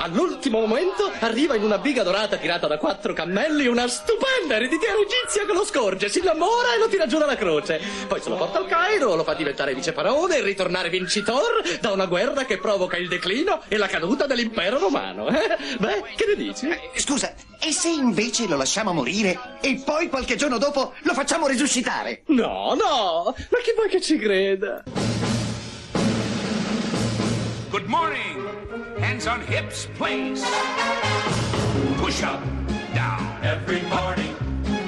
All'ultimo momento arriva in una biga dorata tirata da quattro cammelli una stupenda ereditiera egizia che lo scorge, si innamora e lo tira giù dalla croce. Poi se lo porta al Cairo, lo fa diventare viceparone e ritornare vincitor da una guerra che provoca il declino e la caduta dell'impero romano. Eh? Beh, che ne dici? Eh, Scusa, e se invece lo lasciamo morire e poi qualche giorno dopo lo facciamo risuscitare? No, no, ma chi vuoi che ci creda? Morning. Hands on hips, please. Push up, down. Every morning.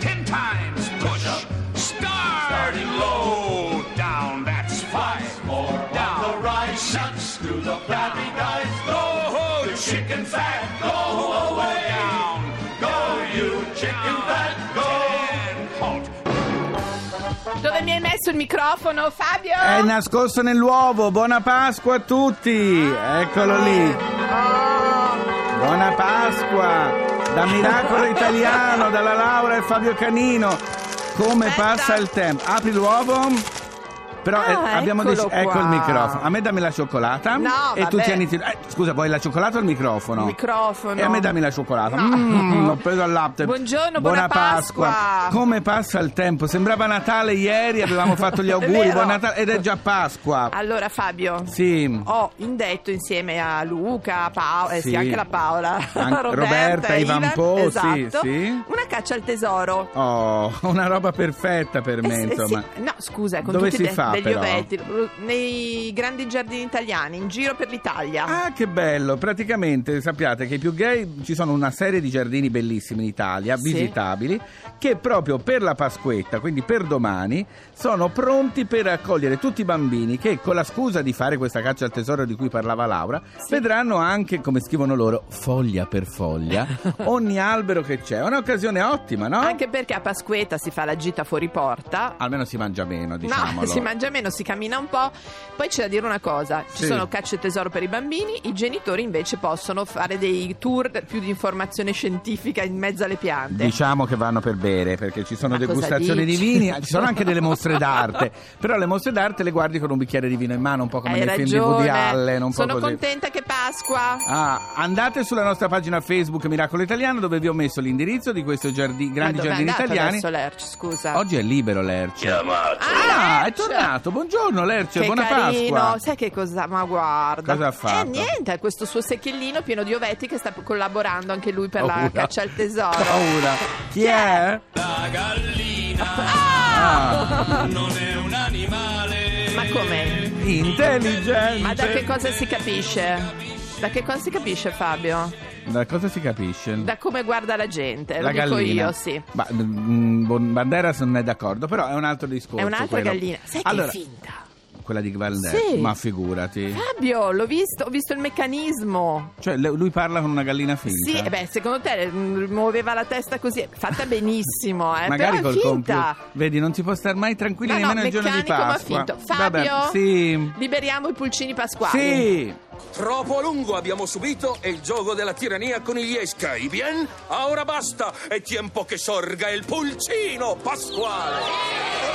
Ten times push. up. Start. Starting low. Down. That's five. More down. the rise. Six. through the flabby guys. Go, the chicken fat. Go away. Dove mi hai messo il microfono, Fabio? È nascosto nell'uovo. Buona Pasqua a tutti. Eccolo lì. Buona Pasqua. Da Miracolo Italiano, dalla Laura e Fabio Canino. Come Aspetta. passa il tempo? Apri l'uovo. Però Ah, eh, abbiamo deciso. Ecco il microfono. A me dammi la cioccolata. No, e tu tieni. eh, scusa, vuoi la cioccolata o il microfono? Il microfono. E a me dammi la cioccolata. No. Mm, ho preso il latte. Buongiorno, buona Pasqua. Come passa il tempo? Sembrava Natale ieri, avevamo fatto gli auguri. Buon Natale ed è già Pasqua. Allora, Fabio. Sì. Ho indetto insieme a Luca, Paola, eh sì, Sì. anche la Paola, An- Roberta, Roberta, Ivan Ivan, Po, sì, esatto, sì. una caccia al tesoro. Oh, una roba perfetta per me, Eh, sì, insomma. sì. No, scusa, con Dove si de- fa, degli però? ovetti, nei grandi giardini italiani, in giro per l'Italia. Ah, che bello! Praticamente sappiate che i più gay ci sono una serie di giardini bellissimi in Italia, Sì. visitabili, che proprio per la Pasquetta, quindi per domani, sono pronti per accogliere tutti i bambini che con la scusa di fare questa caccia al tesoro di cui parlava Laura, vedranno anche, come scrivono loro, foglia per foglia, ogni albero che c'è. È un'occasione ottima, no? Anche perché a Pasquetta si fa la gita fuori porta. Almeno si mangia meno, diciamolo. No, si mangia meno, si cammina un po'. Poi c'è da dire una cosa: ci Sì. sono cacce e tesoro per i bambini, i genitori invece possono fare dei tour più di informazione scientifica in mezzo alle piante. Diciamo che vanno per bere perché ci sono Ma cosa degustazioni di dici? vini, ci sono anche delle mostre d'arte. Però le mostre d'arte le guardi con un bicchiere di vino in mano, un po' come Hai nei film di Woody ragione. Allen, un po' Sono così. contenta che Pasqua. Ah, andate sulla nostra pagina Facebook Miracolo Italiano dove vi ho messo l'indirizzo di questi grandi Ma dove è giardini andato italiani. adesso Lerch, scusa. Oggi è libero Lerce. Chiamato. Ah, è Lerch! Tornato. Buongiorno Lerce, Che buona carino, Pasqua. sai che cosa? Ma guarda. Cosa ha fatto? Eh niente, è questo suo secchiellino pieno di ovetti che sta collaborando anche lui per la Paura. caccia al tesoro. Paura. Chi è? La gallina Ah, non è un animale. Ma com'è? intelligente. Ma da che cosa si capisce? Da che cosa si capisce Fabio? Da cosa si capisce? Da come guarda la gente, la lo dico gallina. io, sì. Ma, mm, Bon- Banderas non è d'accordo, però è un altro discorso. È un'altra quello. gallina. Sai allora, che è finta? Quella di Banderas? Sì. Ma figurati. Fabio, l'ho visto, ho visto il meccanismo. Cioè, lui parla con una gallina finta. Sì, eh beh, secondo te mm, muoveva la testa così, fatta benissimo, eh, Magari però è col finta. computer. Vedi, non si può stare mai tranquilli No, no, nemmeno il giorno di meccanico ma Pasqua. finto. Fabio, Vabbè, sì. liberiamo i pulcini pasquali. Sì. Troppo a lungo abbiamo subito il gioco della tirannia con gli escai, bien? Ora basta, è tempo che sorga il pulcino pasquale.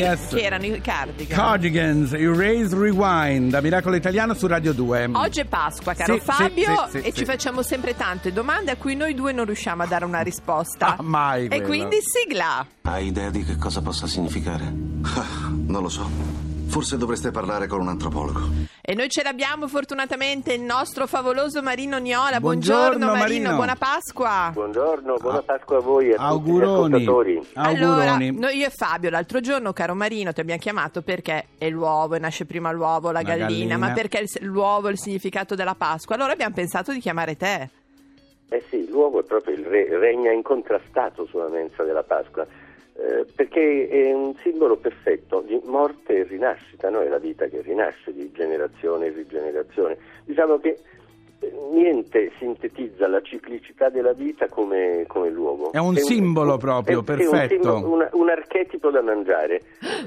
Erano, Yes. che erano i cardigan. Cardigans, Erase Rewind, da Miracolo Italiano su Radio 2. Oggi è Pasqua, caro Sì, Fabio, sì, sì, e sì. ci facciamo sempre tante domande a cui noi due non riusciamo a dare una risposta. Ah, mai E quello. quindi sigla. Hai idea di che cosa possa significare? Non lo so. Forse dovreste parlare con un antropologo. E noi ce l'abbiamo fortunatamente il nostro favoloso Marino Niola. Buongiorno, Buongiorno, Marino, Marino. buona Pasqua. Buongiorno, buona Pasqua a voi e a Auguroni. tutti gli ascoltatori. Allora, noi io e Fabio l'altro giorno, caro Marino, ti abbiamo chiamato perché è l'uovo e nasce prima l'uovo, la, La gallina, gallina. ma perché l'uovo è il significato della Pasqua. Allora abbiamo pensato di chiamare te. Eh sì, l'uovo è proprio il re, regna incontrastato sulla mensa della Pasqua, eh, perché è un simbolo perfetto di morte e rinascita, no? È la vita che rinasce di generazione e rigenerazione. Diciamo che eh, niente sintetizza la ciclicità della vita come, come l'uovo. È un simbolo proprio, è- è perfetto. un, simbolo, un- un archetipo da mangiare,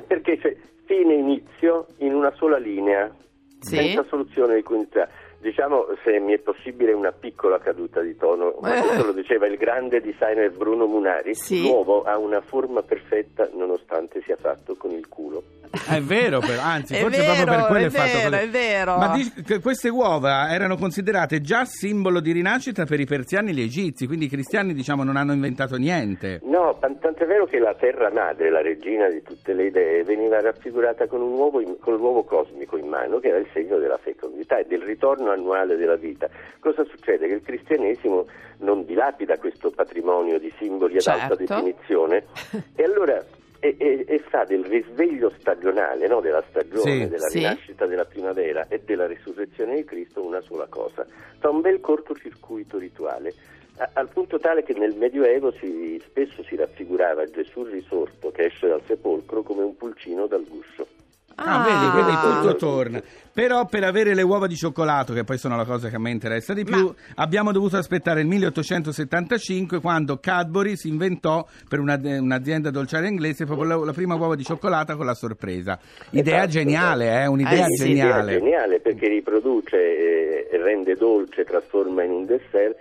perché c'è fine e inizio in una sola linea, Sì. senza soluzione di continuità. Diciamo, se mi è possibile, una piccola caduta di tono, ma Eh. questo lo diceva il grande designer Bruno Munari, Sì. l'uovo ha una forma perfetta nonostante sia fatto con il culo. È vero, però, anzi, È forse vero, proprio per quello è è, fatto vero, è vero. Ma che queste uova erano considerate già simbolo di rinascita per i persiani e gli egizi, quindi i cristiani, diciamo, non hanno inventato niente. No, tan- tant'è vero che la terra madre, la regina di tutte le idee, veniva raffigurata con, un uovo in- con l'uovo cosmico in mano, che era il segno della fecondità e del ritorno annuale della vita. Cosa succede? Che il cristianesimo non dilapida questo patrimonio di simboli ad alta Certo. definizione e allora e, e- e fa del risveglio stagionale, no? della stagione, Sì. della Sì. rinascita della primavera e della risurrezione di Cristo una sola cosa. Fa un bel cortocircuito rituale. a- Al punto tale che nel Medioevo si- spesso si raffigurava Gesù risorto che esce dal sepolcro come un pulcino dal guscio. Ah, vedi, quindi tutto torna. Però per avere le uova di cioccolato, che poi sono la cosa che a me interessa di più, abbiamo dovuto aspettare il 1875 quando Cadbury si inventò per una- un'azienda dolciaria inglese proprio la, la prima uova di cioccolata con la sorpresa. Idea Esatto, geniale, eh? Un'idea sì, geniale. Idea geniale perché riproduce eh, e rende dolce, trasforma in un dessert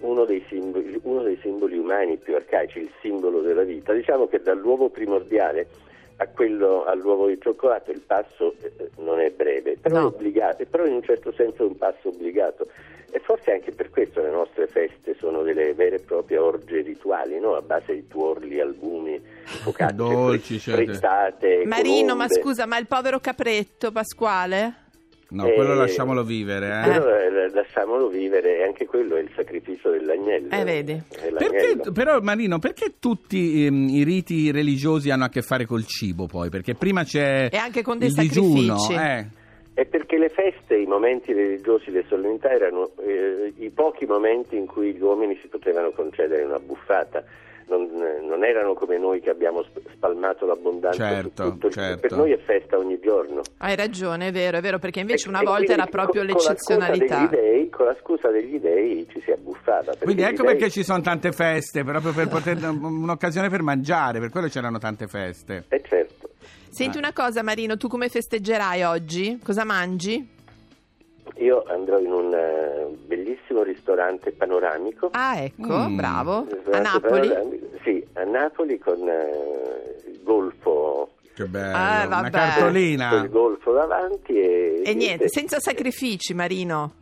uno dei, simboli, uno dei simboli umani più arcaici, il simbolo della vita. Diciamo che dall'uovo primordiale a quello all'uovo di cioccolato il passo eh, non è breve, però No. è obbligato, però in un certo senso è un passo obbligato. E forse anche per questo le nostre feste sono delle vere e proprie orge rituali, no? a base di tuorli, albumi, focacce, Dolci, cioè. frittate. Marino, ma colombe. scusa, ma il povero capretto Pasquale? No, quello Eh, lasciamolo vivere. Eh. Eh, lasciamolo vivere e anche quello è il sacrificio dell'agnello. Eh, vedi. Perché, però Marino, perché tutti ehm, i riti religiosi hanno a che fare col cibo poi? Perché prima c'è E anche con dei il digiuno, sacrifici. eh. È perché le feste, i momenti religiosi, le solennità erano eh, i pochi momenti in cui gli uomini si potevano concedere una buffata. Non, non erano come noi che abbiamo sp- spalmato l'abbondanza Certo, su tutto. il- certo. Per noi è festa ogni giorno. Hai ragione, è vero, è vero, perché invece E- una e volta era proprio con- con la scusa l'eccezionalità. degli dei- con la scusa degli dei ci si abbuffava. perché Quindi ecco dei- perché ci sono tante feste, proprio per poter un'occasione per mangiare, per quello c'erano tante feste. Eh certo. Senti Ah. una cosa, Marino, tu come festeggerai oggi? Cosa mangi? Io andrò in un eh, bellissimo ristorante panoramico. Ah, ecco, Mm. bravo. A Napoli? Sì, a Napoli con eh, il golfo, Che bello, Ah, una cartolina. col golfo davanti e, E niente, senza sacrifici, Marino.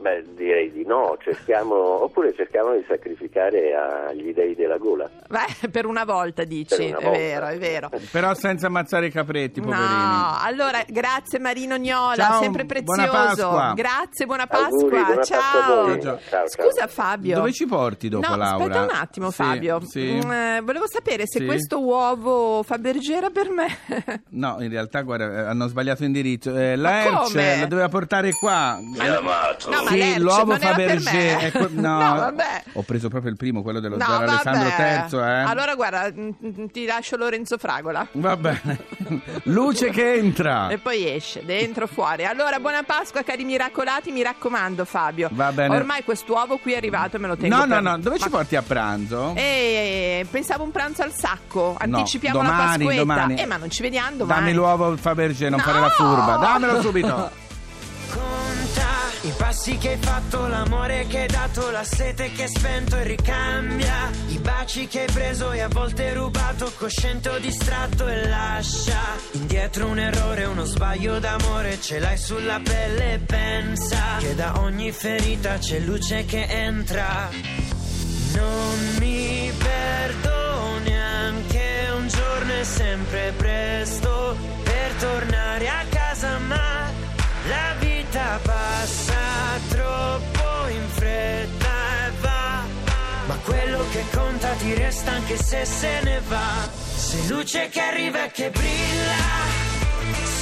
Beh, direi di no, cerchiamo, oppure cerchiamo di sacrificare agli dei della gola. Beh, per una volta dici, una è volta. vero, è vero. Però senza ammazzare i capretti, poverini. No, allora grazie Marino Gnola, Ciao, sempre buona prezioso. Pasqua. Grazie, buona Auguri, Pasqua. buona Pasqua a ciao. voi. Ciao, ciao. Scusa Fabio. Dove ci porti dopo, no, Laura? aspetta un attimo Sì, Fabio. sì. Mm, eh, volevo sapere se Sì. questo uovo Fabergé era per me. No, in realtà guarda, eh, hanno sbagliato indirizzo. Eh, la Erce la doveva portare qua. No, ma sì, l'Erce l'uovo per Fabergé. è que- no, No, vabbè. Ho preso proprio il primo, quello dello No, zar Alessandro. III. Eh. Allora guarda, mm, mm, ti lascio Lorenzo Fragola. Va bene. Luce che entra. E poi esce, dentro, fuori. Allora, buona Pasqua, cari miracolati, mi raccomando, Fabio. Va bene. Ormai quest'uovo qui è arrivato e me lo tengo No, no, per- no, dove ci Ma- porti a pranzo? Eh, pensavo un pranzo al sacco. Anticipiamo domani, la Pasquetta. domani. Eh, ma non ci vediamo domani. Dammi l'uovo Fabergé, non No! fare la furba. Dammelo subito. Passi che hai fatto, l'amore che hai dato, la sete che hai spento e ricambia. I baci che hai preso e a volte rubato, cosciente o distratto e lascia. Indietro un errore, uno sbaglio d'amore, ce l'hai sulla pelle e pensa che da ogni ferita c'è luce che entra. Non mi perdo neanche un giorno è sempre presto per tornare a casa, ma conta ti resta anche se se ne va. Sei luce che arriva e che brilla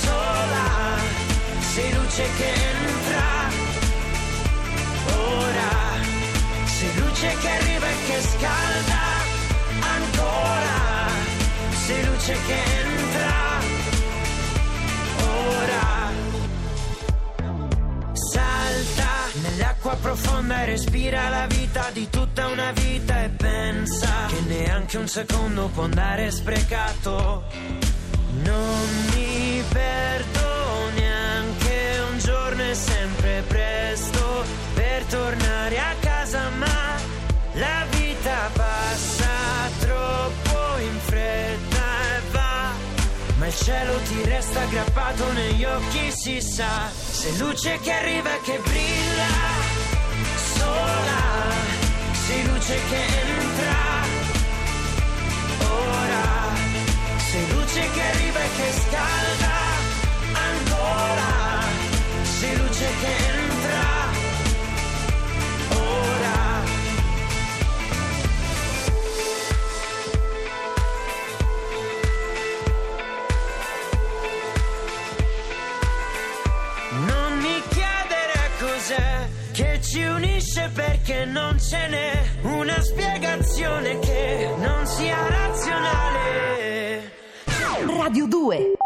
sola, sei luce che entra ora. Sei luce che arriva e che scalda ancora. Sei luce che profonda e respira la vita di tutta una vita e pensa che neanche un secondo può andare sprecato. Non mi perdo neanche un giorno è sempre presto per tornare a casa, ma la vita passa troppo in fretta e va. Ma il cielo ti resta aggrappato negli occhi, si sa. Sei luce che arriva e che brilla sei luce che entra ora. Sei luce che arriva e che scalda ancora. Sei luce che entra spiegazione che non sia razionale. Radio 2